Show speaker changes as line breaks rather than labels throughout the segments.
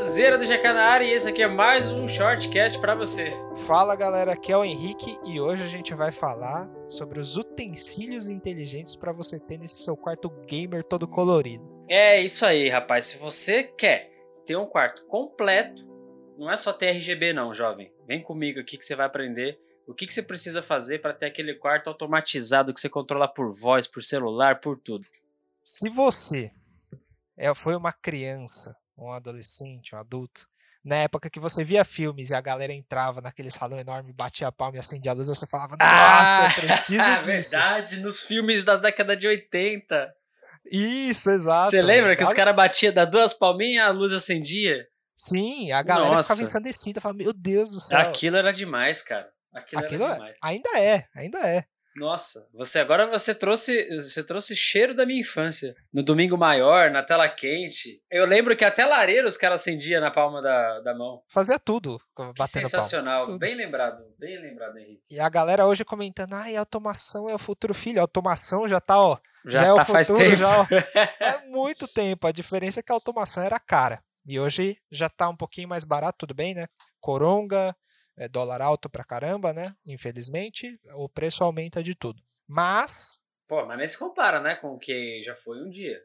Zera do Jacanara e esse aqui é mais um shortcast para você.
Fala galera, aqui é o Henrique e hoje a gente vai falar sobre os utensílios inteligentes para você ter nesse seu quarto gamer todo colorido.
É isso aí, rapaz. Se você quer ter um quarto completo, não é só ter RGB não, jovem. Vem comigo aqui que você vai aprender o que, que você precisa fazer para ter aquele quarto automatizado que você controla por voz, por celular, por tudo.
Se você é, foi uma criança um adolescente, um adulto, na época que você via filmes e a galera entrava naquele salão enorme, batia a palma e acendia a luz, você falava, nossa, ah, eu preciso disso.
verdade, nos filmes da década de 80.
Isso, exato.
Você lembra que os caras batiam, da duas palminhas, a luz acendia?
Sim, a galera nossa. ficava ensandecida, falava, meu Deus do céu.
Aquilo era demais, cara. Aquilo, Aquilo era demais.
ainda é, ainda é.
Nossa, você agora você trouxe você trouxe cheiro da minha infância. No domingo maior, na tela quente. Eu lembro que até lareira os caras acendia na palma da, da mão.
Fazia tudo,
batendo Sensacional, tudo. bem lembrado, bem lembrado, Henrique.
E a galera hoje comentando, ai, automação é o futuro filho. A automação já tá, ó,
já, já tá é o tá futuro, faz tempo. já, ó,
é muito tempo. A diferença é que a automação era cara. E hoje já tá um pouquinho mais barato, tudo bem, né? Coronga, é dólar alto pra caramba, né? Infelizmente, o preço aumenta de tudo. Mas.
Pô, mas nem se compara, né? Com o que já foi um dia.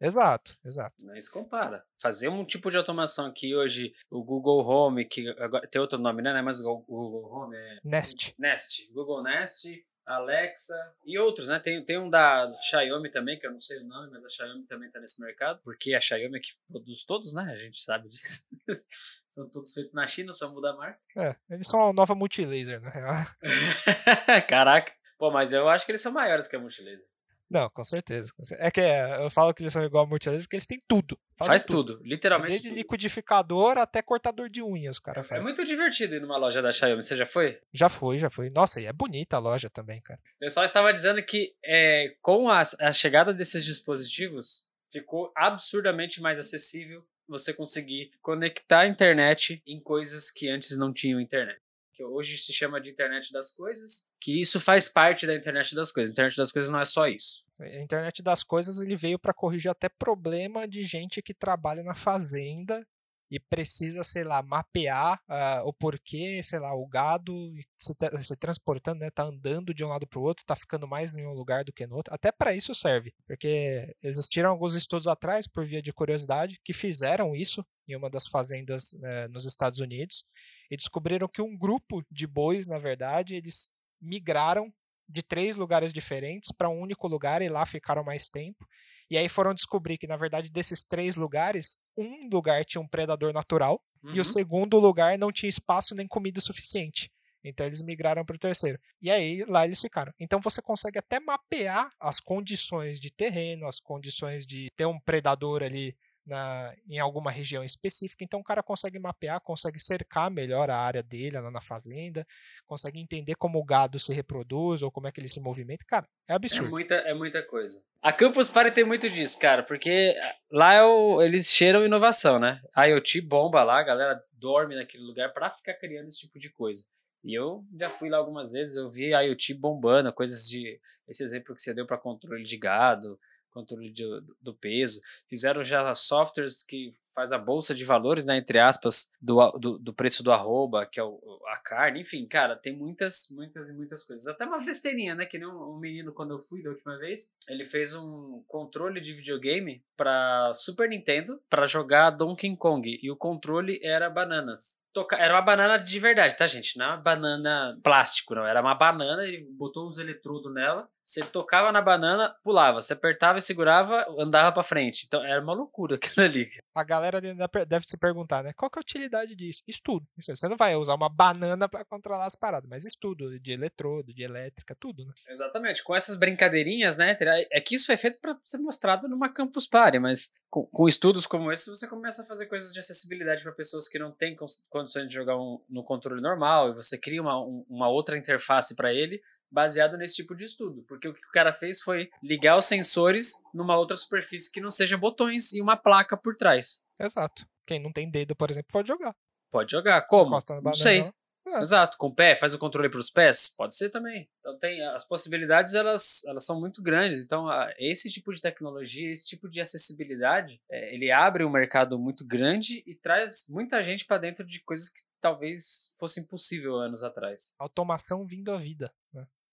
Exato, exato.
Nem se compara. Fazer um tipo de automação que hoje o Google Home, que agora tem outro nome, né? Mas o Google Home é.
Nest.
Nest. Google Nest Alexa e outros, né? Tem, tem um da Xiaomi também, que eu não sei o nome, mas a Xiaomi também tá nesse mercado, porque a Xiaomi é que produz todos, né? A gente sabe disso. são todos feitos na China, só muda a marca.
É, eles são a nova Multilaser, na real.
Caraca. Pô, mas eu acho que eles são maiores que a Multilaser.
Não, com certeza. É que é, eu falo que eles são igual a multilaser porque eles têm tudo.
Faz tudo. tudo, literalmente.
Desde tudo. liquidificador até cortador de unhas, cara.
É, é muito divertido ir numa loja da Xiaomi. Você já foi?
Já fui, já fui. Nossa, e é bonita a loja também, cara.
O pessoal estava dizendo que é, com a, a chegada desses dispositivos ficou absurdamente mais acessível você conseguir conectar a internet em coisas que antes não tinham internet que hoje se chama de internet das coisas, que isso faz parte da internet das coisas. A internet das coisas não é só isso.
A internet das coisas ele veio para corrigir até problema de gente que trabalha na fazenda e precisa, sei lá, mapear uh, o porquê, sei lá, o gado se, se transportando, né, tá andando de um lado para o outro, tá ficando mais em um lugar do que no outro. Até para isso serve, porque existiram alguns estudos atrás, por via de curiosidade, que fizeram isso em uma das fazendas uh, nos Estados Unidos e descobriram que um grupo de bois, na verdade, eles migraram de três lugares diferentes para um único lugar e lá ficaram mais tempo. E aí foram descobrir que, na verdade, desses três lugares, um lugar tinha um predador natural uhum. e o uhum. segundo lugar não tinha espaço nem comida suficiente. Então eles migraram para o terceiro. E aí lá eles ficaram. Então você consegue até mapear as condições de terreno, as condições de ter um predador ali na, em alguma região específica, então o cara consegue mapear, consegue cercar melhor a área dele lá na fazenda, consegue entender como o gado se reproduz ou como é que ele se movimenta. Cara, é absurdo.
É muita, é muita coisa. A Campus Party tem muito disso, cara, porque lá é o, eles cheiram inovação, né? A IoT bomba lá, a galera dorme naquele lugar para ficar criando esse tipo de coisa. E eu já fui lá algumas vezes, eu vi a IoT bombando, coisas de. Esse exemplo que você deu para controle de gado, controle de, do peso. Fizeram já softwares que faz a bolsa de valores, né, entre aspas, do, do, do, preço do arroba, que é o, a carne. Enfim, cara, tem muitas, muitas e muitas coisas. Até umas besteirinhas, né? Que nem um, um menino, quando eu fui da última vez, ele fez um controle de videogame para Super Nintendo para jogar Donkey Kong. E o controle era bananas. Toca... Era uma banana de verdade, tá, gente? Não é uma banana plástico, não. Era uma banana, ele botou uns eletrodos nela você tocava na banana, pulava. Você apertava e segurava, andava para frente. Então era uma loucura aquilo ali.
A galera deve se perguntar, né? Qual que é a utilidade disso? Estudo. Você não vai usar uma banana para controlar as paradas, mas estudo de eletrodo, de elétrica, tudo, né?
Exatamente. Com essas brincadeirinhas, né? É que isso foi feito para ser mostrado numa campus party, mas com, com, estudos como esse, você começa a fazer coisas de acessibilidade para pessoas que não têm condições de jogar um, no controle normal e você cria uma, um, uma outra interface para ele baseado nesse tipo de estudo. Porque o que o cara fez foi ligar os sensores numa outra superfície que não seja botões e uma placa por trás.
Exato. Quem não tem dedo, por exemplo, pode jogar.
Pode jogar. Como? Não sei.
É.
Exato, com o pé, faz o controle para os pés? Pode ser também. Então tem as possibilidades, elas, elas são muito grandes. Então a, esse tipo de tecnologia, esse tipo de acessibilidade, é, ele abre um mercado muito grande e traz muita gente para dentro de coisas que talvez fosse impossível anos atrás.
Automação vindo à vida.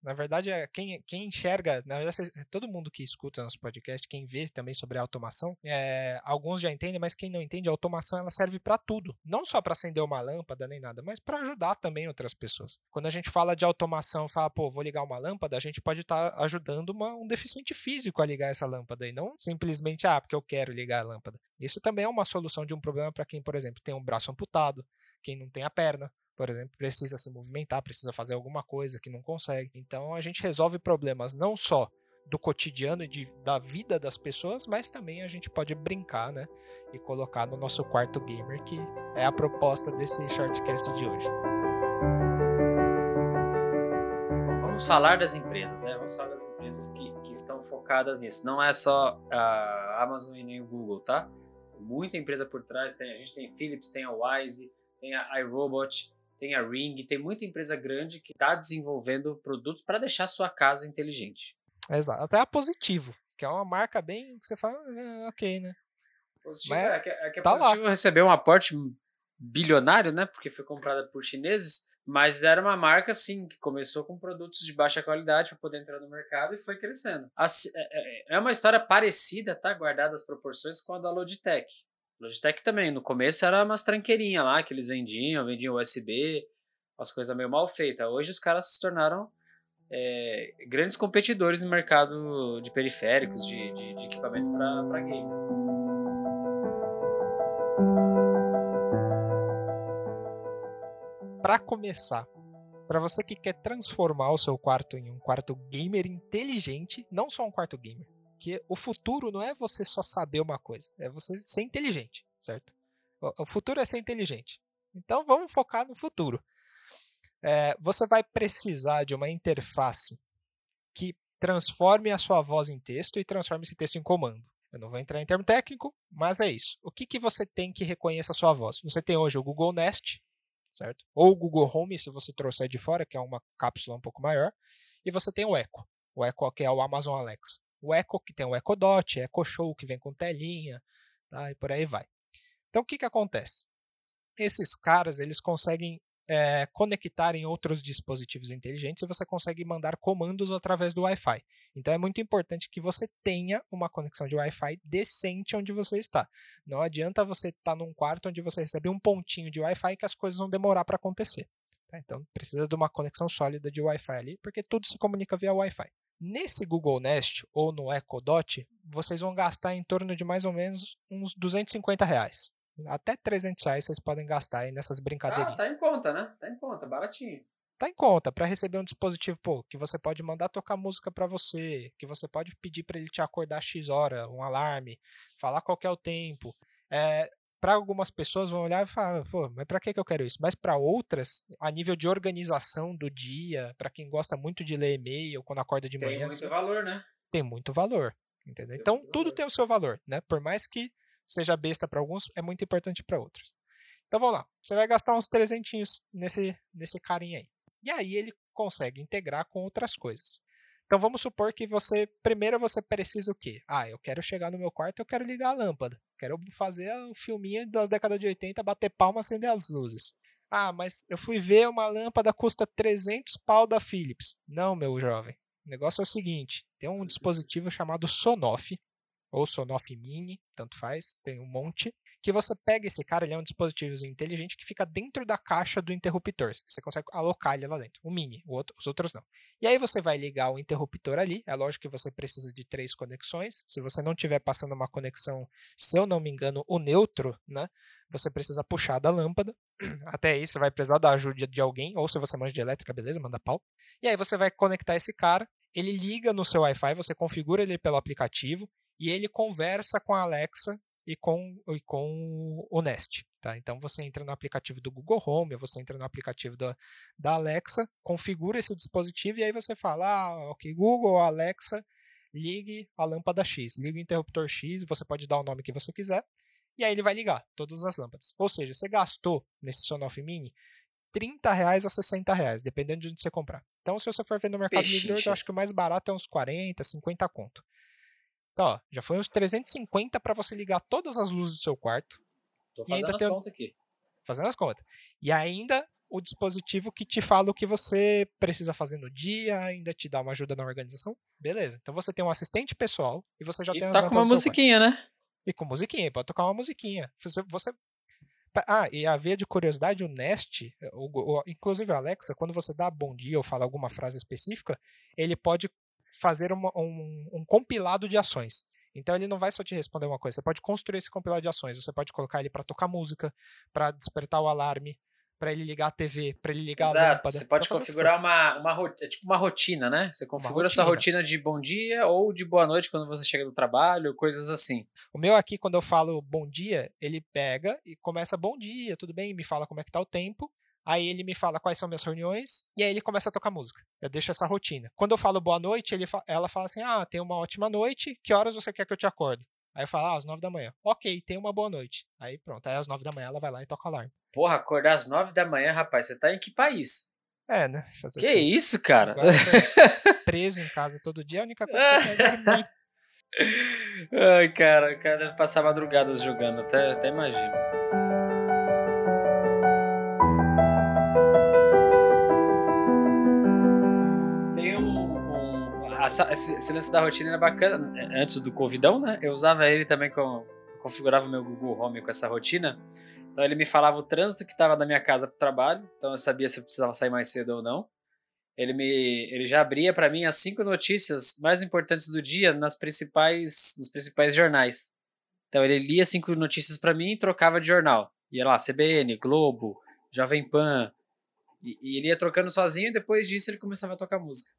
Na verdade, é quem, quem enxerga, na verdade, todo mundo que escuta nosso podcast, quem vê também sobre a automação, é, alguns já entendem, mas quem não entende, a automação ela serve para tudo. Não só para acender uma lâmpada nem nada, mas para ajudar também outras pessoas. Quando a gente fala de automação, fala, pô, vou ligar uma lâmpada, a gente pode estar tá ajudando uma, um deficiente físico a ligar essa lâmpada e não simplesmente, ah, porque eu quero ligar a lâmpada. Isso também é uma solução de um problema para quem, por exemplo, tem um braço amputado, quem não tem a perna, por exemplo, precisa se movimentar, precisa fazer alguma coisa que não consegue. Então a gente resolve problemas não só do cotidiano e de, da vida das pessoas, mas também a gente pode brincar, né? E colocar no nosso quarto gamer, que é a proposta desse shortcast de hoje.
Vamos falar das empresas, né? Vamos falar das empresas que, que estão focadas nisso. Não é só a Amazon e nem o Google, tá? Muita empresa por trás. Tem, a gente tem Philips, tem a Wise, tem a iRobot, tem a Ring, tem muita empresa grande que está desenvolvendo produtos para deixar sua casa inteligente.
Exato, até a Positivo, que é uma marca bem que você fala, ah, ok, né?
Positivo, Mas, é, que, é que a tá Positivo lá. recebeu um aporte bilionário, né? Porque foi comprada por chineses, mas era uma marca assim que começou com produtos de baixa qualidade para poder entrar no mercado e foi crescendo. Assim, é uma história parecida, tá? Guardada as proporções com a da Logitech. Logitech também, no começo era umas tranqueirinhas lá que eles vendiam, vendiam USB, umas coisas meio mal feitas. Hoje os caras se tornaram é, grandes competidores no mercado de periféricos, de, de, de equipamento para game.
Para começar, para você que quer transformar o seu quarto em um quarto gamer inteligente, não só um quarto gamer, que o futuro não é você só saber uma coisa, é você ser inteligente, certo? O futuro é ser inteligente. Então vamos focar no futuro. É, você vai precisar de uma interface que transforme a sua voz em texto e transforme esse texto em comando. Eu não vou entrar em termo técnico, mas é isso. O que, que você tem que reconheça a sua voz? Você tem hoje o Google Nest, certo? Ou o Google Home, se você trouxer de fora, que é uma cápsula um pouco maior. E você tem o Echo. O Echo que é o Amazon Alexa o Echo, que tem o Echo Dot, Echo Show, que vem com telinha, tá? e por aí vai. Então, o que, que acontece? Esses caras, eles conseguem é, conectar em outros dispositivos inteligentes e você consegue mandar comandos através do Wi-Fi. Então é muito importante que você tenha uma conexão de Wi-Fi decente onde você está. Não adianta você estar tá num quarto onde você recebe um pontinho de Wi-Fi que as coisas vão demorar para acontecer. Tá? Então precisa de uma conexão sólida de Wi-Fi ali, porque tudo se comunica via Wi-Fi. Nesse Google Nest ou no Echo Dot, vocês vão gastar em torno de mais ou menos uns 250 reais. Até 300 reais vocês podem gastar aí nessas brincadeirinhas.
Ah, tá em conta, né? Tá em conta, baratinho.
Tá em conta para receber um dispositivo, pô, que você pode mandar tocar música para você, que você pode pedir para ele te acordar X hora, um alarme, falar qual é o tempo. É, para algumas pessoas vão olhar e falar, pô, mas para que, eu quero isso? Mas para outras, a nível de organização do dia, para quem gosta muito de ler e-mail quando acorda de
tem
manhã.
Tem muito valor, né?
Tem muito valor, entendeu? Tem então tudo valor. tem o seu valor, né? Por mais que seja besta para alguns, é muito importante para outros. Então vamos lá, você vai gastar uns 300 nesse, nesse carinha aí. E aí ele consegue integrar com outras coisas. Então vamos supor que você primeiro você precisa o quê? Ah, eu quero chegar no meu quarto, eu quero ligar a lâmpada. Quero fazer o um filminho das décadas de 80, bater palma, acender as luzes. Ah, mas eu fui ver uma lâmpada custa 300 pau da Philips. Não, meu jovem. O negócio é o seguinte, tem um dispositivo chamado Sonoff, ou Sonoff Mini, tanto faz, tem um monte, que você pega esse cara, ele é um dispositivo inteligente que fica dentro da caixa do interruptor. Você consegue alocar ele lá dentro. O mini, o outro, os outros não. E aí você vai ligar o interruptor ali. É lógico que você precisa de três conexões. Se você não estiver passando uma conexão, se eu não me engano, o neutro, né? Você precisa puxar da lâmpada. Até aí você vai precisar da ajuda de alguém, ou se você manja de elétrica, beleza, manda pau. E aí você vai conectar esse cara, ele liga no seu Wi-Fi, você configura ele pelo aplicativo e ele conversa com a Alexa e com, e com o Nest. Tá? Então você entra no aplicativo do Google Home, você entra no aplicativo da, da Alexa, configura esse dispositivo e aí você fala, ah, ok, Google, Alexa, ligue a lâmpada X, ligue o interruptor X, você pode dar o nome que você quiser, e aí ele vai ligar todas as lâmpadas. Ou seja, você gastou nesse Sonoff Mini 30 reais a 60 reais, dependendo de onde você comprar. Então, se você for ver no Mercado Livre eu acho que o mais barato é uns 40, 50 conto. Então, ó, já foi uns 350 para você ligar todas as luzes do seu quarto.
Tô fazendo as contas aqui.
Fazendo as contas. E ainda o dispositivo que te fala o que você precisa fazer no dia, ainda te dá uma ajuda na organização. Beleza. Então você tem um assistente pessoal e você já
e
tem
tá com uma musiquinha, né?
E com musiquinha, pode tocar uma musiquinha. Você, você ah, e a via de curiosidade, o Nest, o, o, inclusive o Alexa, quando você dá bom dia ou fala alguma frase específica, ele pode fazer uma, um, um, compilado de ações. Então ele não vai só te responder uma coisa, você pode construir esse compilado de ações. Você pode colocar ele para tocar música, para despertar o alarme, para ele ligar a TV, para ele ligar
Exato.
a lâmpada.
Você pode configurar uma, uma é tipo uma rotina, né? Você configura sua rotina de bom dia ou de boa noite quando você chega do trabalho, coisas assim.
O meu aqui, quando eu falo bom dia, ele pega e começa bom dia, tudo bem? Me fala como é que tá o tempo. Aí ele me fala quais são minhas reuniões e aí ele começa a tocar música. Eu deixo essa rotina. Quando eu falo boa noite, ele ela fala assim: "Ah, tem uma ótima noite. Que horas você quer que eu te acorde?" Aí eu falo: "Ah, às nove da manhã." OK, tem uma boa noite. Aí pronto, aí às nove da manhã ela vai lá e toca alarme.
Porra, acordar às nove da manhã, rapaz, você tá em que país?
É, né?
Fazer que tudo. isso, cara?
preso em casa todo dia, a única coisa que eu quero é dormir.
Ai, cara, o cara deve passar madrugadas jogando, até, até imagino. Essa, esse lance da rotina era bacana. Antes do Covidão, né? Eu usava ele também com. Configurava o meu Google Home com essa rotina. Então ele me falava o trânsito que estava da minha casa para o trabalho, então eu sabia se eu precisava sair mais cedo ou não. Ele me, ele já abria para mim as cinco notícias mais importantes do dia nas principais, nos principais jornais. Então ele lia cinco notícias para mim e trocava de jornal. Ia lá, CBN, Globo, Jovem Pan. E, e ele ia trocando sozinho. E depois disso ele começava a tocar música.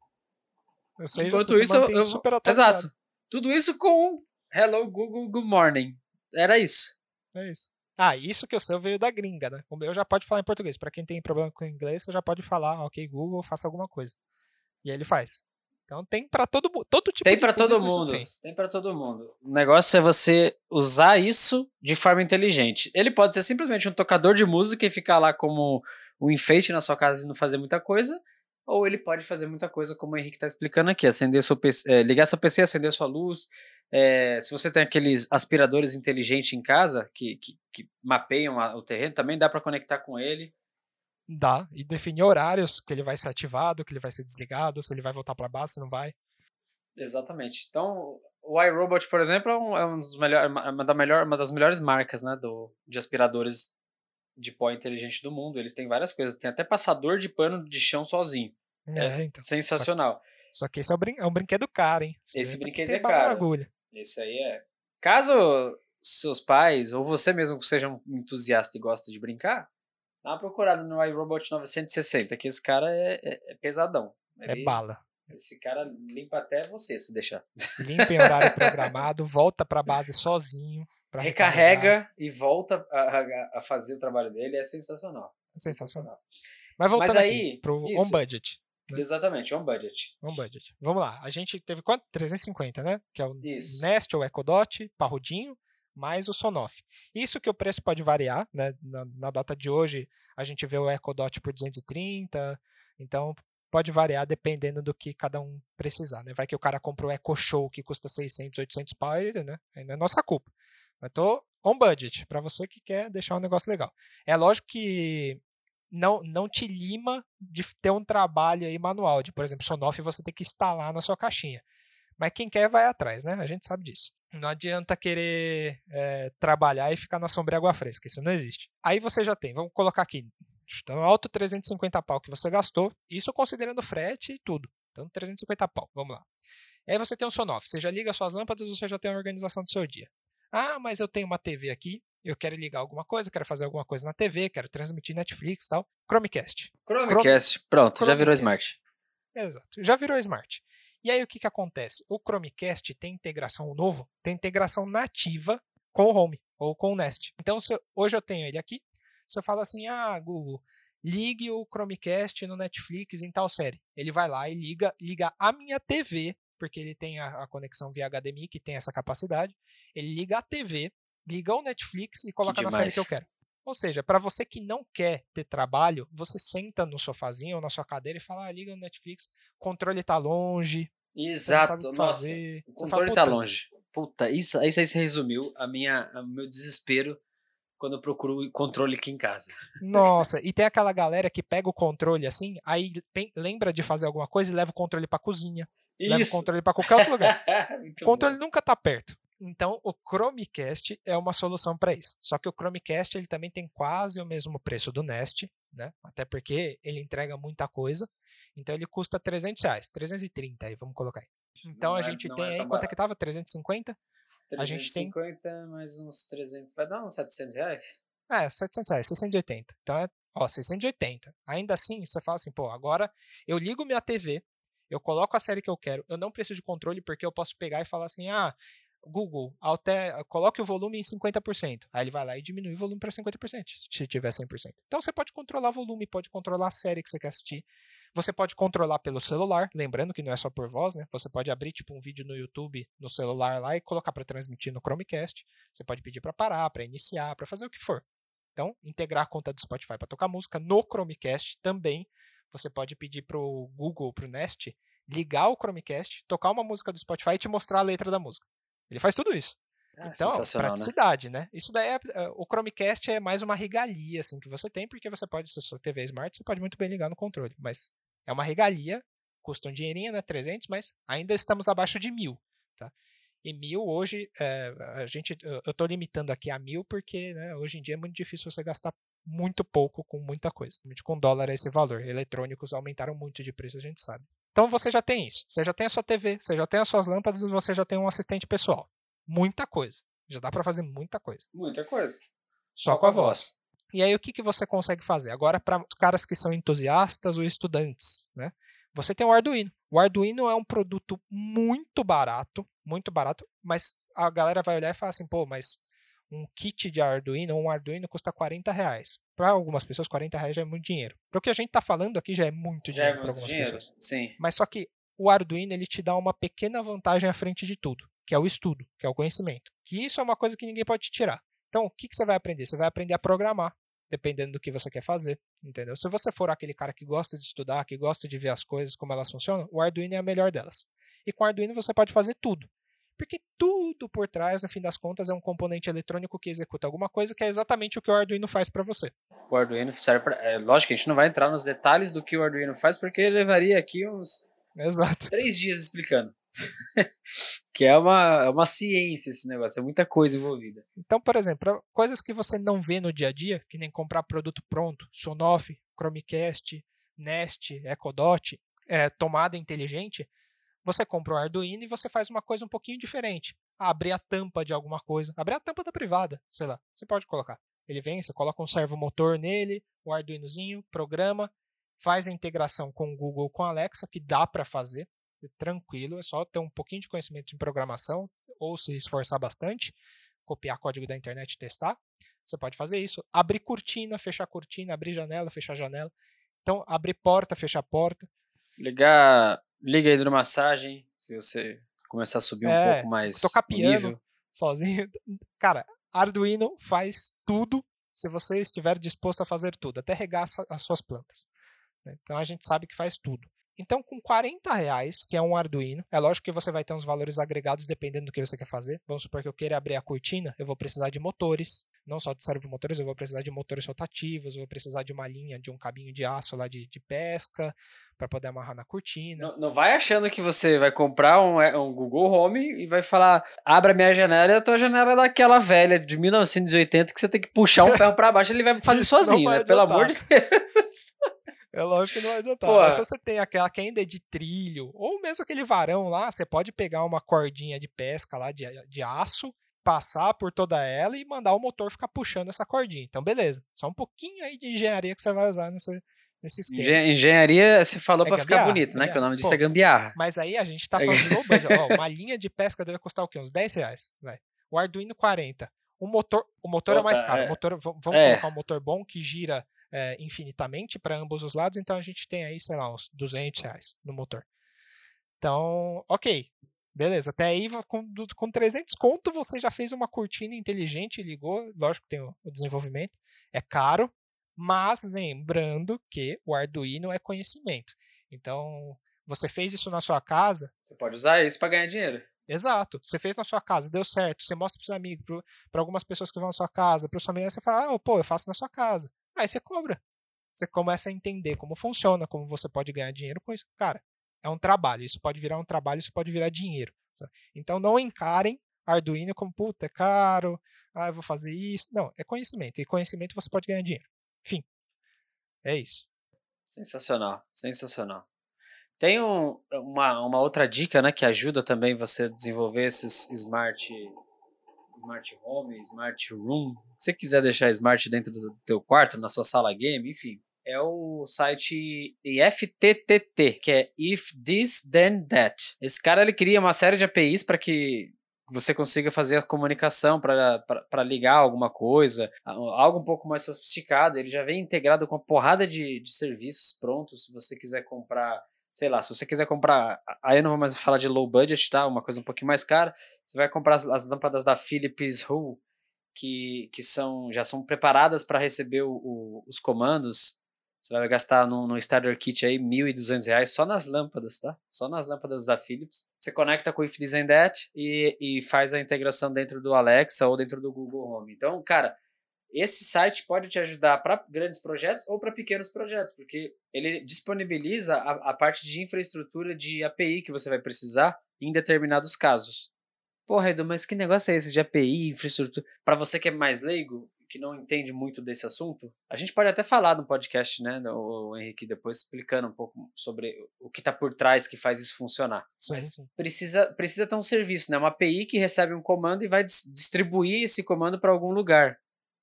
Ou seja, Enquanto isso, eu, eu super atualizado.
exato. Tudo isso com Hello Google Good Morning. Era isso.
É isso. Ah, isso que o seu veio da gringa, né? O meu já pode falar em português. Para quem tem problema com inglês, você já pode falar, ok, Google, faça alguma coisa. E aí ele faz. Então tem para todo todo tipo
tem para todo mundo. Tem, tem para todo mundo. O negócio é você usar isso de forma inteligente. Ele pode ser simplesmente um tocador de música e ficar lá como um enfeite na sua casa e não fazer muita coisa, ou ele pode fazer muita coisa como o Henrique está explicando aqui, acender seu PC, é, ligar seu PC, acender sua luz, é, se você tem aqueles aspiradores inteligentes em casa que, que, que mapeiam a, o terreno, também dá para conectar com ele.
Dá, e definir horários que ele vai ser ativado, que ele vai ser desligado, se ele vai voltar para base, se não vai.
Exatamente. Então, o iRobot, por exemplo, é, um, é um dos melhor, uma, da melhor, uma das melhores marcas né, do, de aspiradores de pó inteligente do mundo. Eles têm várias coisas. Tem até passador de pano de chão sozinho. É, é então, sensacional.
Só, só que esse é, brin é um brinquedo caro, hein?
Você esse brinquedo é caro. Agulha. Esse aí é. Caso seus pais ou você mesmo seja um entusiasta e gosta de brincar, dá uma procurada no iRobot 960, que esse cara é, é, é pesadão.
É Ele, é bala.
Esse cara limpa até você se deixar.
Limpa em horário programado, volta para base sozinho.
Recarrega e volta a, a, a, fazer o trabalho dele, é sensacional.
É sensacional. Mas voltando Mas aí, aqui pro isso, on budget.
Né? Exatamente, on budget.
On budget. Vamos lá. A gente teve quanto? 350, né? Que é o Isso. Nest ou Ecodot, Parrudinho, mais o Sonoff. Isso que o preço pode variar, né? Na, na data de hoje, a gente vê o Ecodot por 230, então pode variar dependendo do que cada um precisar, né? Vai que o cara compra o Eco Show que custa 600, 800 pau, né? Aí não é nossa culpa. Mas tô on budget, para você que quer deixar um negócio legal. É lógico que não, não te lima de ter um trabalho aí manual, de, por exemplo, Sonoff você tem que instalar na sua caixinha. Mas quem quer vai atrás, né? A gente sabe disso. Não adianta querer é, trabalhar e ficar na sombra e água fresca, isso não existe. Aí você já tem, vamos colocar aqui, chutando alto 350 pau que você gastou, isso considerando frete e tudo. Então 350 pau, vamos lá. Aí você tem um Sonoff, você já liga suas lâmpadas, você já tem a organização do seu dia. Ah, mas eu tenho uma TV aqui, eu quero ligar alguma coisa, quero fazer alguma coisa na TV, quero transmitir Netflix e tal. Chromecast.
Chromecast, pronto, Chromecast. já virou smart.
Exato, já virou smart. E aí o que, que acontece? O Chromecast tem integração novo, tem integração nativa com o Home ou com o Nest. Então eu, hoje eu tenho ele aqui. Se eu falo assim, ah, Google, ligue o Chromecast no Netflix em tal série. Ele vai lá e liga, liga a minha TV, porque ele tem a, a conexão via HDMI que tem essa capacidade. Ele liga a TV liga o Netflix e coloca na série que eu quero. Ou seja, para você que não quer ter trabalho, você senta no sofazinho ou na sua cadeira e fala, ah, liga no Netflix, o controle tá longe.
Exato, o nossa, o controle fala, tá longe. Puta, isso, isso aí se resumiu a minha, o meu desespero quando eu procuro o controle aqui em casa.
Nossa, e tem aquela galera que pega o controle assim, aí tem, lembra de fazer alguma coisa e leva o controle pra cozinha. Isso. Leva o controle pra qualquer outro lugar. o controle bom. nunca tá perto. Então, o Chromecast é uma solução para isso. Só que o Chromecast ele também tem quase o mesmo preço do Nest, né? Até porque ele entrega muita coisa. Então, ele custa 300 reais, 330 aí, vamos colocar aí. Então, não a é, gente tem é aí, quanto é que tava? 350?
350 a gente tem... mais uns 300, vai dar uns 700 reais?
É, 700 reais, 680. Então, é, ó, 680. Ainda assim, você fala assim, pô, agora eu ligo minha TV, eu coloco a série que eu quero, eu não preciso de controle porque eu posso pegar e falar assim, ah, Google, até, coloque o volume em 50%. Aí ele vai lá e diminui o volume para 50%, se tiver 100%. Então você pode controlar o volume, pode controlar a série que você quer assistir. Você pode controlar pelo celular, lembrando que não é só por voz, né? Você pode abrir tipo um vídeo no YouTube no celular lá e colocar para transmitir no Chromecast. Você pode pedir para parar, para iniciar, para fazer o que for. Então, integrar a conta do Spotify para tocar música no Chromecast também. Você pode pedir para o Google, para o Nest, ligar o Chromecast, tocar uma música do Spotify e te mostrar a letra da música. Ele faz tudo isso. Ah, então, né? praticidade, né? né? Isso daí é, é, o Chromecast é mais uma regalia assim que você tem, porque você pode, se sua TV é smart, você pode muito bem ligar no controle, mas é uma regalia, custa um dinheirinho, né? 300, mas ainda estamos abaixo de mil, tá? E mil hoje, é, a gente, eu estou limitando aqui a mil porque né, hoje em dia é muito difícil você gastar muito pouco com muita coisa. Com dólar é esse valor. Eletrônicos aumentaram muito de preço, a gente sabe. Então você já tem isso. Você já tem a sua TV, você já tem as suas lâmpadas e você já tem um assistente pessoal. Muita coisa. Já dá para fazer muita coisa.
Muita coisa.
Só, Só com a voz. voz. E aí o que, que você consegue fazer? Agora para os caras que são entusiastas ou estudantes, né? Você tem o Arduino. O Arduino é um produto muito barato, muito barato, mas a galera vai olhar e falar assim, pô, mas um kit de Arduino, um Arduino custa 40 reais. Para algumas pessoas, 40 reais já é muito dinheiro. Para o que a gente está falando aqui já é muito já é dinheiro é para algumas dinheiro. pessoas.
Sim.
Mas só que o Arduino ele te dá uma pequena vantagem à frente de tudo, que é o estudo, que é o conhecimento. Que isso é uma coisa que ninguém pode te tirar. Então, o que, que você vai aprender? Você vai aprender a programar, dependendo do que você quer fazer, entendeu? Se você for aquele cara que gosta de estudar, que gosta de ver as coisas como elas funcionam, o Arduino é a melhor delas. E com o Arduino você pode fazer tudo. Porque tudo por trás, no fim das contas, é um componente eletrônico que executa alguma coisa que é exatamente o que o Arduino faz para você.
O Arduino serve para. É, lógico que a gente não vai entrar nos detalhes do que o Arduino faz, porque levaria aqui uns.
Exato.
Três dias explicando. que é uma, é uma ciência esse negócio, é muita coisa envolvida.
Então, por exemplo, coisas que você não vê no dia a dia, que nem comprar produto pronto, Sonoff, Chromecast, Nest, EcoDot, é, tomada inteligente, você compra o Arduino e você faz uma coisa um pouquinho diferente. Abrir a tampa de alguma coisa. Abrir a tampa da privada, sei lá. Você pode colocar. Ele vem, você coloca um servomotor nele, o Arduinozinho, programa, faz a integração com o Google, com a Alexa, que dá para fazer. Tranquilo, é só ter um pouquinho de conhecimento em programação ou se esforçar bastante, copiar código da internet e testar. Você pode fazer isso. Abrir cortina, fechar cortina, abrir janela, fechar janela. Então, abrir porta, fechar porta.
Ligar Liga a hidromassagem, se você começar a subir um é, pouco mais
tocar piano nível. sozinho. Cara, Arduino faz tudo se você estiver disposto a fazer tudo, até regar as suas plantas. Né? Então a gente sabe que faz tudo. Então, com 40 reais, que é um Arduino, é lógico que você vai ter uns valores agregados dependendo do que você quer fazer. Vamos supor que eu queira abrir a cortina, eu vou precisar de motores, não só de servomotores, eu vou precisar de motores rotativos, eu vou precisar de uma linha, de um cabinho de aço lá de, de pesca, para poder amarrar na cortina.
Não, não, vai achando que você vai comprar um, é, um Google Home e vai falar, abra minha janela e a tua janela é daquela velha de 1980 que você tem que puxar um ferro para baixo ele vai fazer sozinho, né? Pelo amor de Deus.
É lógico que não vai adiantar. Mas se você tem aquela que ainda é de trilho, ou mesmo aquele varão lá, você pode pegar uma cordinha de pesca lá de, de aço passar por toda ela e mandar o motor ficar puxando essa cordinha. Então, beleza. Só um pouquinho aí de engenharia que você vai usar nesse, nesse esquema.
Engenharia se falou é para ficar bonito, né? Que o nome disso Pô, é gambiarra.
Mas aí a gente tá é falando é... de low budget. Ó, uma linha de pesca deve custar o quê? Uns 10 reais. Vai. O Arduino 40. O motor, o motor é mais caro. É. O motor, vamos é. colocar um motor bom que gira é, infinitamente para ambos os lados. Então a gente tem aí, sei lá, uns 200 reais no motor. Então, ok. Beleza, até aí com, com 300 conto você já fez uma cortina inteligente, ligou, lógico que tem o, o desenvolvimento, é caro, mas lembrando que o Arduino é conhecimento. Então, você fez isso na sua casa.
Você pode usar isso para ganhar dinheiro.
Exato. Você fez na sua casa, deu certo. Você mostra para os amigos, para algumas pessoas que vão na sua casa, para os familiares, você fala, ah, pô, eu faço na sua casa. Aí você cobra. Você começa a entender como funciona, como você pode ganhar dinheiro com isso. Cara, é um trabalho. Isso pode virar um trabalho, isso pode virar dinheiro. Então não encarem Arduino como, puta, é caro, ah, eu vou fazer isso. Não, é conhecimento. E conhecimento você pode ganhar dinheiro. Enfim. É isso.
Sensacional, sensacional. Tem um, uma, uma outra dica, né, que ajuda também você a desenvolver esses smart smart home, smart room. Se você quiser deixar smart dentro do teu quarto, na sua sala game, enfim, é o site IFTTT, que é If This Then That. Esse cara ele cria uma série de APIs para que você consiga fazer a comunicação para ligar alguma coisa, algo um pouco mais sofisticado. Ele já vem integrado com uma porrada de, de serviços prontos. Se você quiser comprar, sei lá, se você quiser comprar. Aí eu não vou mais falar de low budget, tá? Uma coisa um pouquinho mais cara. Você vai comprar as, as lâmpadas da Philips Hue, que, que são, já são preparadas para receber o, o, os comandos você vai gastar no, no Starter Kit aí R$ 1.200 só nas lâmpadas, tá? Só nas lâmpadas da Philips. Você conecta com o If and That e, e faz a integração dentro do Alexa ou dentro do Google Home. Então, cara, esse site pode te ajudar para grandes projetos ou para pequenos projetos, porque ele disponibiliza a, a, parte de infraestrutura de API que você vai precisar em determinados casos. Porra, Edu, mas que negócio é esse de API, infraestrutura? Para você que é mais leigo, que não entende muito desse assunto, a gente pode até falar no podcast, né, o Henrique, depois explicando um pouco sobre o que está por trás que faz isso funcionar.
Sim, Mas sim.
Precisa, precisa ter um serviço, né, uma API que recebe um comando e vai distribuir esse comando para algum lugar.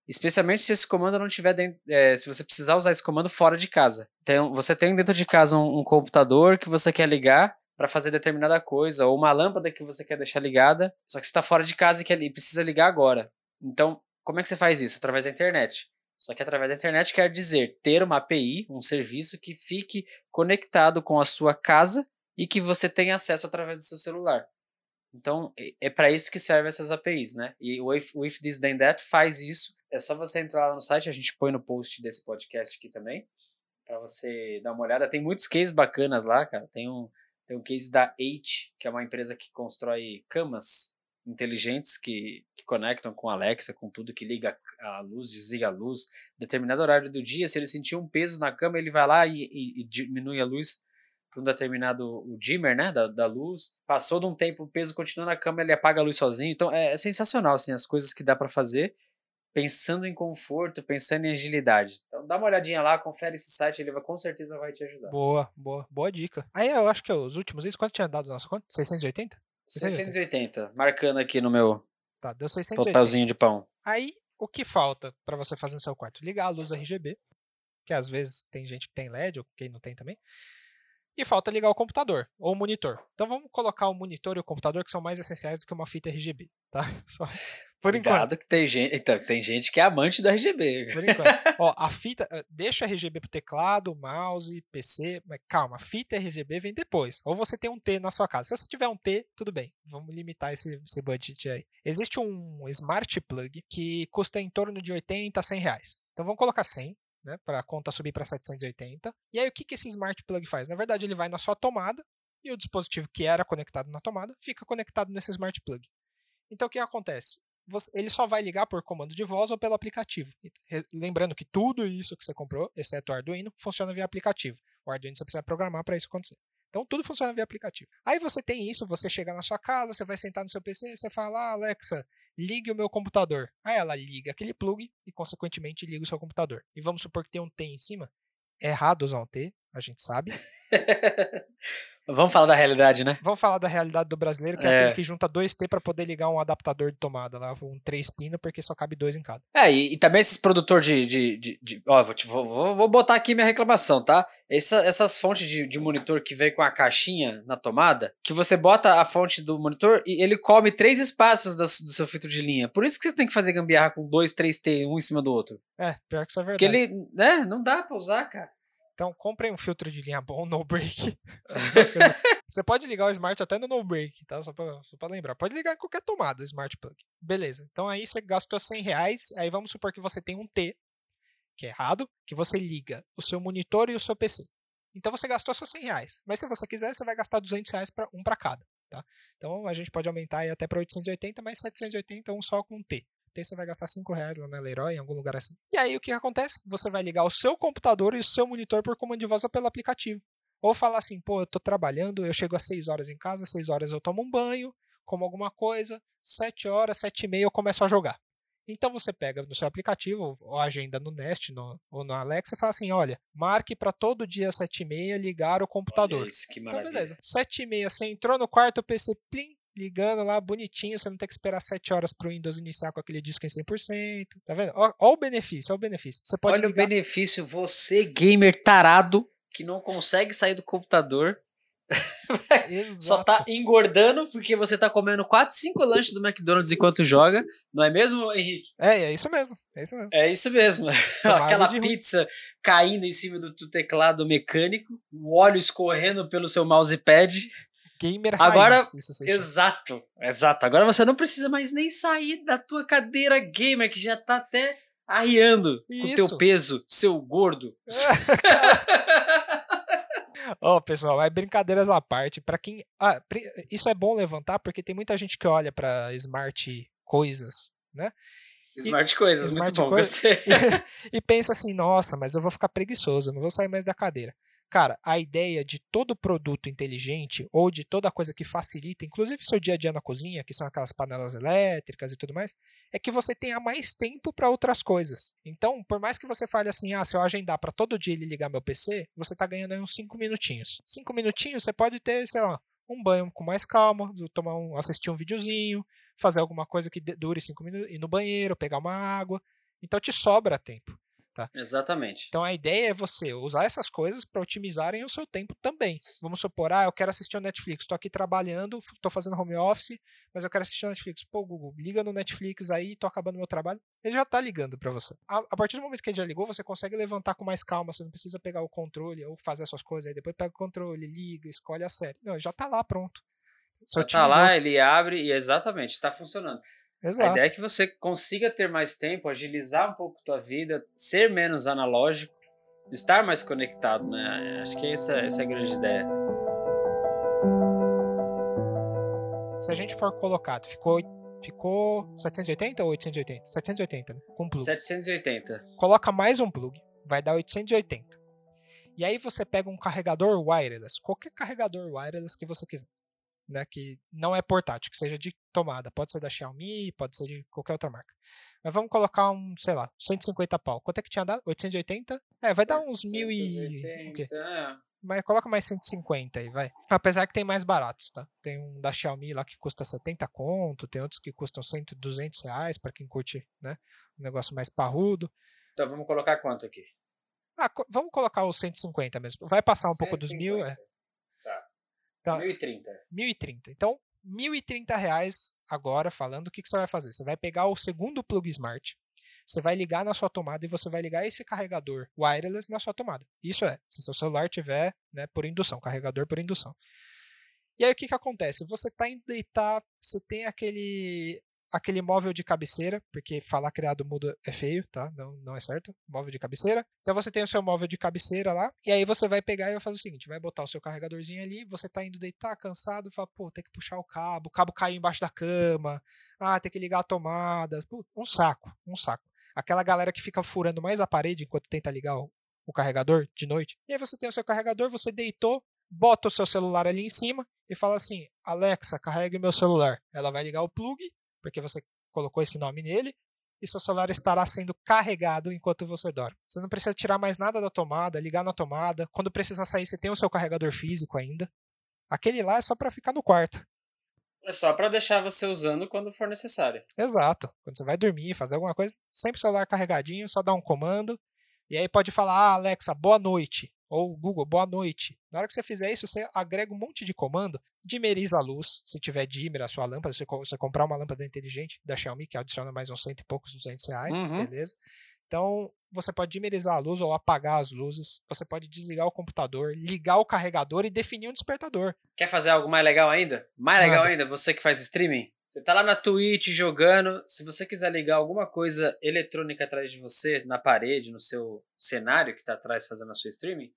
Especialmente se esse comando não tiver dentro, é, se você precisar usar esse comando fora de casa. Então, você tem dentro de casa um, um computador que você quer ligar para fazer determinada coisa, ou uma lâmpada que você quer deixar ligada, só que você está fora de casa e quer, precisa ligar agora. Então, como é que você faz isso? Através da internet. Só que através da internet quer dizer ter uma API, um serviço que fique conectado com a sua casa e que você tenha acesso através do seu celular. Então, é para isso que servem essas APIs, né? E o If, o If This Then That faz isso. É só você entrar lá no site, a gente põe no post desse podcast aqui também, para você dar uma olhada. Tem muitos cases bacanas lá, cara. Tem um, tem um case da H, que é uma empresa que constrói camas inteligentes que, que, conectam com a Alexa, com tudo que liga a luz, desliga a luz, determinado horário do dia, se ele sentir um peso na cama, ele vai lá e, e, e diminui a luz para um determinado o dimmer, né, da, da luz. Passou de um tempo, o peso continua na cama, ele apaga a luz sozinho. Então é, é sensacional assim as coisas que dá para fazer pensando em conforto, pensando em agilidade. Então dá uma olhadinha lá, confere esse site, ele vai, com certeza vai te ajudar.
Boa, boa, boa dica. Aí eu acho que é os últimos, isso quanto tinha dado nossa conta? 680?
680, marcando aqui no meu
tá, deu 680.
papelzinho de pão.
Aí, o que falta para você fazer no seu quarto? Ligar a luz RGB, que às vezes tem gente que tem LED, ou quem não tem também. E falta ligar o computador, ou o monitor. Então vamos colocar o monitor e o computador que são mais essenciais do que uma fita RGB, tá? Só
por Cuidado enquanto. que tem gente, então, tem gente que é amante do RGB.
Por enquanto. Ó, a fita, eh, deixa RGB pro teclado, mouse, PC, mas calma, fita RGB vem depois. Ou você tem um T na sua casa. Se você tiver um T, tudo bem. Vamos limitar esse, esse budget aí. Existe um smart plug que custa em torno de 80 a 100 reais. Então vamos colocar 100, né, para a conta subir para 780. E aí o que, que esse smart plug faz? Na verdade, ele vai na sua tomada e o dispositivo que era conectado na tomada fica conectado nesse smart plug. Então o que acontece? você, ele só vai ligar por comando de voz ou pelo aplicativo. Lembrando que tudo isso que você comprou, exceto o Arduino, funciona via aplicativo. O Arduino você precisa programar para isso acontecer. Então tudo funciona via aplicativo. Aí você tem isso, você chega na sua casa, você vai sentar no seu PC, você fala, ah, Alexa, ligue o meu computador. Aí ela liga aquele plug e, consequentemente, liga o seu computador. E vamos supor que tem um T em cima. É errado usar um T, a gente sabe.
Vamos falar da realidade, né?
Vamos falar da realidade do brasileiro, que é, é aquele que junta dois T para poder ligar um adaptador de tomada lá, um três pino, porque só cabe dois em cada.
É, e, e também esses produtor de. de, de, de ó, vou, vou, vou, botar aqui minha reclamação, tá? Essa, essas fontes de, de monitor que vem com a caixinha na tomada, que você bota a fonte do monitor e ele come três espaços do, do seu filtro de linha. Por isso que você tem que fazer gambiarra com dois, três T, um em cima do outro.
É, pior que isso é verdade.
Porque ele, né, não dá pra usar, cara.
Então, comprem um filtro de linha bom, no break. Você pode ligar o smart até no no break, tá? Só pra, só pra lembrar. Pode ligar em qualquer tomada o smart plug. Beleza. Então aí você gastou 100 reais. Aí vamos supor que você tem um T, que é errado, que você liga o seu monitor e o seu PC. Então você gastou só 100 reais. Mas se você quiser, você vai gastar 200 reais pra, um para cada. Tá? Então a gente pode aumentar aí até para 880, mas 780 um só com T você vai gastar 5 reais lá na Leroy, em algum lugar assim. E aí o que acontece? Você vai ligar o seu computador e o seu monitor por comando de voz ou pelo aplicativo. Ou falar assim, pô, eu tô trabalhando, eu chego às 6 horas em casa, 6 horas eu tomo um banho, como alguma coisa, 7 horas, 7 e meia eu começo a jogar. Então você pega no seu aplicativo, ou agenda no Nest no, ou no Alexa e fala assim: olha, marque para todo dia 7 e meia ligar o computador. Olha
isso, que maravilha. Então, beleza.
7 e meia, você entrou no quarto, o PC, plim, ligando lá bonitinho, você não tem que esperar 7 horas pro Windows iniciar com aquele disco em 100%, tá vendo? Olha o benefício, olha o benefício. Você pode
olha
ligar...
o benefício, você gamer tarado que não consegue sair do computador. Só tá engordando porque você tá comendo 4, 5 lanches do McDonald's enquanto joga, não é mesmo, Henrique?
É, é isso mesmo. É isso mesmo.
É isso mesmo. Aquela pizza ruim. caindo em cima do teclado mecânico, o óleo escorrendo pelo seu mousepad
gamer
Agora,
raiz.
exato, exato. Agora você não precisa mais nem sair da tua cadeira gamer, que já tá até arriando com o teu peso, seu gordo.
Ó, oh, pessoal, é brincadeiras à parte. Para quem, ah, isso é bom levantar porque tem muita gente que olha para smart coisas, né?
Smart e, coisas, smart muito bom, coisa, gostei.
E, e pensa assim, nossa, mas eu vou ficar preguiçoso, eu não vou sair mais da cadeira. Cara, a ideia de todo produto inteligente ou de toda coisa que facilita, inclusive seu dia a dia na cozinha, que são aquelas panelas elétricas e tudo mais, é que você tenha mais tempo para outras coisas. Então, por mais que você fale assim, ah, se eu agendar para todo dia ele ligar meu PC, você está ganhando aí uns 5 minutinhos. 5 minutinhos você pode ter, sei lá, um banho com mais calma, tomar um, assistir um videozinho, fazer alguma coisa que dure 5 minutos, ir no banheiro, pegar uma água. Então te sobra tempo. Tá?
Exatamente.
Então a ideia é você usar essas coisas para otimizarem o seu tempo também. Vamos supor, ah, eu quero assistir o Netflix, estou aqui trabalhando, estou fazendo home office, mas eu quero assistir o Netflix. Pô, Google, liga no Netflix aí, estou acabando meu trabalho. Ele já está ligando para você. A, a, partir do momento que ele já ligou, você consegue levantar com mais calma, você não precisa pegar o controle ou fazer as suas coisas aí, depois pega o controle, liga, escolhe a série. Não, já está lá pronto.
Já está lá, ele abre e exatamente, está funcionando.
Exato.
A ideia é que você consiga ter mais tempo, agilizar um pouco tua vida, ser menos analógico, estar mais conectado, né? Acho que essa, essa é a grande ideia.
Se a gente for colocado, ficou ficou 780 ou 880? 780, né? Com plug.
780.
Coloca mais um plug, vai dar 880. E aí você pega um carregador wireless, qualquer carregador wireless que você quiser né, que não é portátil, que seja de tomada. Pode ser da Xiaomi, pode ser de qualquer outra marca. Mas vamos colocar um, sei lá, 150 pau. Quanto é que tinha dado? 880? É, vai dar uns 1000 e... É. Mas coloca mais 150 aí, vai. Apesar que tem mais baratos, tá? Tem um da Xiaomi lá que custa 70 conto, tem outros que custam 100, 200 reais pra quem curte, né? Um negócio mais parrudo.
Então vamos colocar quanto aqui?
Ah, vamos colocar os 150 mesmo. Vai passar um 150. pouco dos mil, é.
Tá. 1030.
1030. Então, 1030 reais agora falando, o que, que você vai fazer? Você vai pegar o segundo plug smart, você vai ligar na sua tomada e você vai ligar esse carregador wireless na sua tomada. Isso é, se seu celular tiver né, por indução, carregador por indução. E aí o que, que acontece? Você está indo deitar, você tem aquele aquele móvel de cabeceira, porque falar criado mudo é feio, tá? Não, não é certo. Móvel de cabeceira. Então você tem o seu móvel de cabeceira lá, e aí você vai pegar e vai fazer o seguinte: vai botar o seu carregadorzinho ali, você tá indo deitar, cansado, fala, pô, tem que puxar o cabo, o cabo caiu embaixo da cama, ah, tem que ligar a tomada. Pô, um saco, um saco. Aquela galera que fica furando mais a parede enquanto tenta ligar o, o carregador de noite. E aí você tem o seu carregador, você deitou, bota o seu celular ali em cima e fala assim: Alexa, carregue meu celular. Ela vai ligar o plug porque você colocou esse nome nele, e seu celular estará sendo carregado enquanto você dorme. Você não precisa tirar mais nada da tomada, ligar na tomada. Quando precisar sair, você tem o seu carregador físico ainda. Aquele lá é só para ficar no quarto.
É só para deixar você usando quando for necessário.
Exato. Quando você vai dormir, fazer alguma coisa, sempre o celular carregadinho, só dá um comando. E aí pode falar, ah, Alexa, boa noite ou Google, boa noite. Na hora que você fizer isso, você agrega um monte de comando, dimeriza a luz, se tiver dimmer a sua lâmpada, se você comprar uma lâmpada inteligente da Xiaomi, que adiciona mais uns cento e poucos, 200 reais, uhum. beleza? Então, você pode dimerizar a luz ou apagar as luzes, você pode desligar o computador, ligar o carregador e definir um despertador.
Quer fazer algo mais legal ainda? Mais legal Nada. ainda, você que faz streaming? Você tá lá na Twitch jogando, se você quiser ligar alguma coisa eletrônica atrás de você, na parede, no seu cenário que tá atrás fazendo a sua streaming,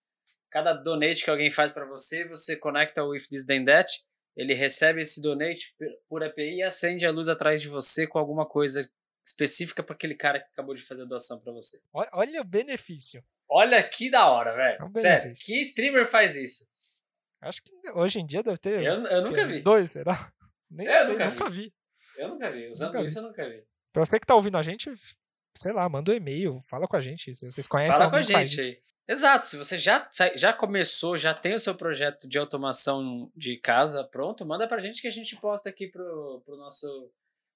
cada donate que alguém faz para você, você conecta o If This Then That, ele recebe esse donate por API e acende a luz atrás de você com alguma coisa específica para aquele cara que acabou de fazer a doação para você.
Olha o benefício.
Olha que da hora, velho. É Sério, que streamer faz isso?
Acho que hoje em dia deve ter.
Eu, eu nunca vi.
Dois, será? Nem
eu sei, nunca, nunca vi. vi. Eu nunca vi. Usando nunca isso, vi. eu nunca vi.
Pra você que tá ouvindo a gente, sei lá, manda um e-mail, fala com a gente. Vocês conhecem
Fala com a gente aí. Exato, se você já, já começou, já tem o seu projeto de automação de casa pronto, manda pra gente que a gente posta aqui pro, pro nosso,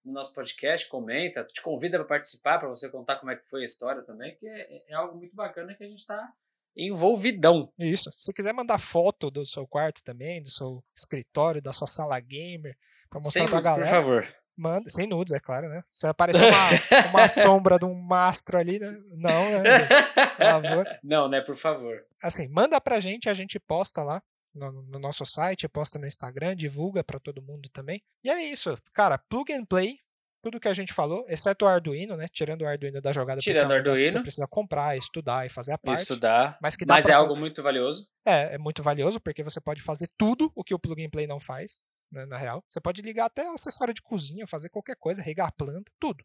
no nosso podcast, comenta, te convida para participar, para você contar como é que foi a história também, que é, é algo muito bacana que a gente tá envolvidão.
Isso. Se quiser mandar foto do seu quarto também, do seu escritório, da sua sala gamer, pra mostrar Sem pra nudes, galera.
por favor.
Manda, sem nudes, é claro, né? Se aparecer uma, uma sombra de um mastro ali, né? Não, né?
Por favor. Não, né? Por favor.
Assim, manda pra gente, a gente posta lá no, no nosso site, posta no Instagram, divulga para todo mundo também. E é isso, cara, plug and play, tudo que a gente falou, exceto o Arduino, né? Tirando o Arduino da jogada.
Tirando o Arduino.
você precisa comprar, estudar e fazer a parte.
Estudar. Mas, que mas é algo muito valioso.
É, é muito valioso porque você pode fazer tudo o que o plug and play não faz, né, na real. Você pode ligar até acessório de cozinha, fazer qualquer coisa, regar planta, tudo.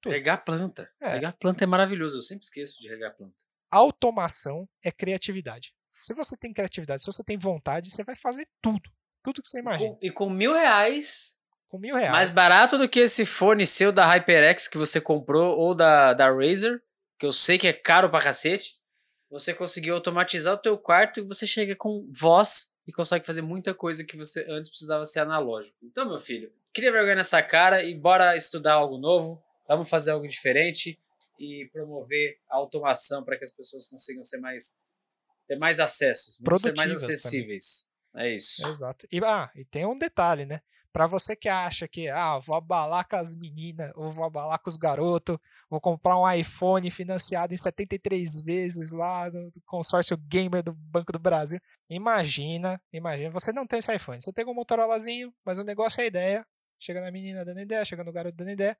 tudo.
Regar planta. É. Regar planta é maravilhoso. Eu sempre esqueço de regar planta.
Automação é criatividade. Se você tem criatividade, se você tem vontade, você vai fazer tudo. Tudo que você imagina.
E com, e com mil reais
com mil reais.
Mais barato do que esse fone seu da HyperX que você comprou ou da, da Razer, que eu sei que é caro pra cacete. Você conseguiu automatizar o teu quarto e você chega com voz e consegue fazer muita coisa que você antes precisava ser analógico. Então, meu filho, cria vergonha nessa cara e bora estudar algo novo. Vamos fazer algo diferente e promover a automação para que as pessoas consigam ser mais ter mais acessos, ser mais acessíveis. Também. É isso.
Exato. E, ah, e tem um detalhe, né? Para você que acha que, ah, vou abalar com as meninas, ou vou abalar com os garotos, vou comprar um iPhone financiado em 73 vezes lá no consórcio gamer do Banco do Brasil. Imagina, imagina, você não tem esse iPhone. Você pega um Motorolazinho, mas o negócio é a ideia. Chega na menina dando ideia, chega no garoto dando ideia.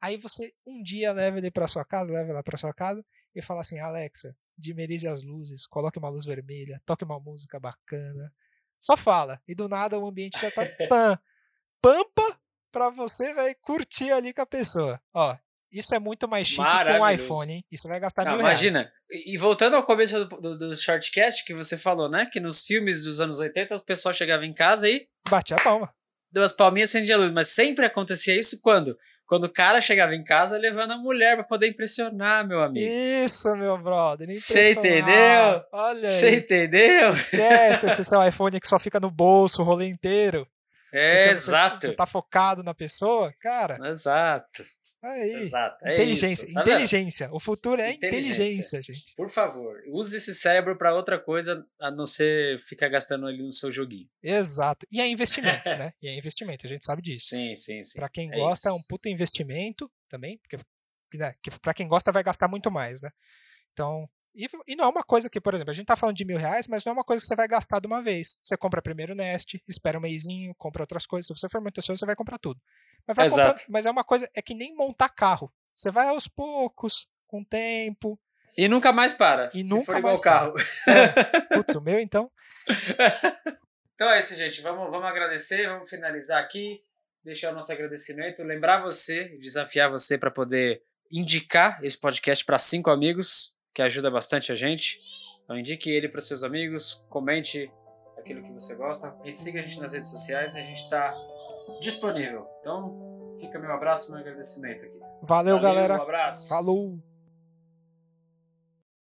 Aí você um dia leva ele para sua casa, leva ela para sua casa e fala assim: Alexa, dimerize as luzes, coloque uma luz vermelha, toque uma música bacana. Só fala. E do nada o ambiente já tá pampa para você vai curtir ali com a pessoa. Ó, isso é muito mais chique que um iPhone, hein? Isso vai gastar Não, mil
imagina.
reais.
Imagina. E voltando ao começo do, do, do, shortcast que você falou, né? Que nos filmes dos anos 80 o pessoal chegava em casa e.
Batia a palma.
Duas palminhas acendia a luz. Mas sempre acontecia isso quando? Quando o cara chegava em casa levando a mulher para poder impressionar, meu amigo.
Isso, meu brother.
Você entendeu?
Olha.
Você entendeu?
Esquece esse seu iPhone que só fica no bolso o rolê inteiro.
É, exato.
Você, tá focado na pessoa, cara.
Exato.
Aí.
Exato. É
inteligência.
Isso, tá
inteligência. O futuro é inteligência. inteligência, gente.
Por favor, use esse cérebro para outra coisa a não ser ficar gastando ali no seu joguinho.
Exato. E é investimento, né? E é investimento, a gente sabe disso.
Sim, sim, sim.
Pra quem é gosta, isso. é um puto investimento também, porque né, pra quem gosta vai gastar muito mais, né? Então, e, e, não é uma coisa que, por exemplo, a gente tá falando de mil reais, mas não é uma coisa que você vai gastar de uma vez. Você compra primeiro o Nest, espera um mêsinho, compra outras coisas. Se você for muito ansioso, você vai comprar tudo. Mas, vai comprar, mas é uma coisa, é que nem montar carro. Você vai aos poucos, com tempo.
E nunca mais para.
E nunca for
igual
mais
carro.
É. Putz, o meu então.
então é isso, gente. Vamos, vamos agradecer, vamos finalizar aqui. Deixar o nosso agradecimento. Lembrar você, desafiar você para poder indicar esse podcast para cinco amigos que ajuda bastante a gente. Então indique ele para seus amigos, comente aquilo que você gosta e siga a gente nas redes sociais, a gente está disponível. Então fica meu abraço, meu agradecimento aqui.
Valeu, Valeu galera.
Um abraço.
Falou.